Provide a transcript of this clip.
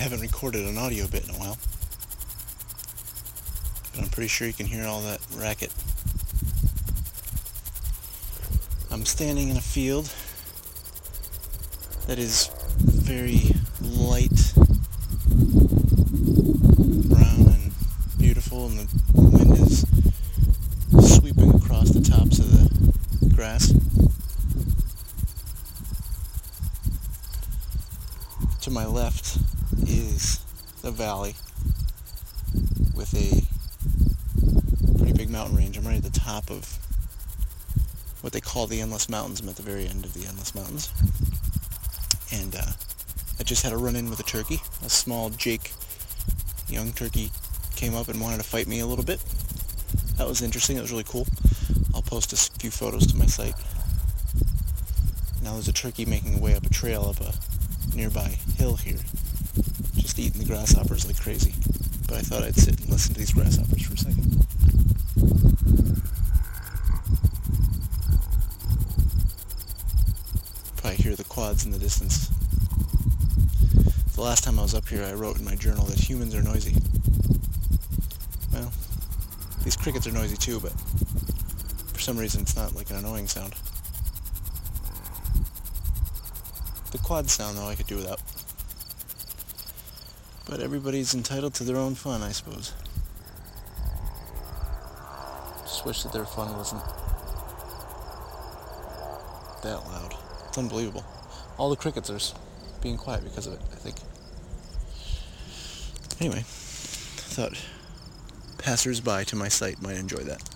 haven't recorded an audio bit in a while. But I'm pretty sure you can hear all that racket. I'm standing in a field that is very light brown and beautiful and the wind is sweeping across the tops of the grass. To my left is the valley with a pretty big mountain range. I'm right at the top of what they call the Endless Mountains. I'm at the very end of the Endless Mountains. And uh, I just had a run-in with a turkey. A small Jake young turkey came up and wanted to fight me a little bit. That was interesting. That was really cool. I'll post a few photos to my site. Now there's a turkey making a way up a trail up a nearby hill here, eating the grasshoppers like crazy. But I thought I'd sit and listen to these grasshoppers for a second. Probably hear the quads in the distance. The last time I was up here, I wrote in my journal that humans are noisy. Well, these crickets are noisy too, but for some reason it's not like an annoying sound. The quad sound, though, I could do without. But everybody's entitled to their own fun, I suppose. Just wish that their fun wasn't that loud. It's unbelievable. All the crickets are being quiet because of it, I think. Anyway, I thought passers-by to my site might enjoy that.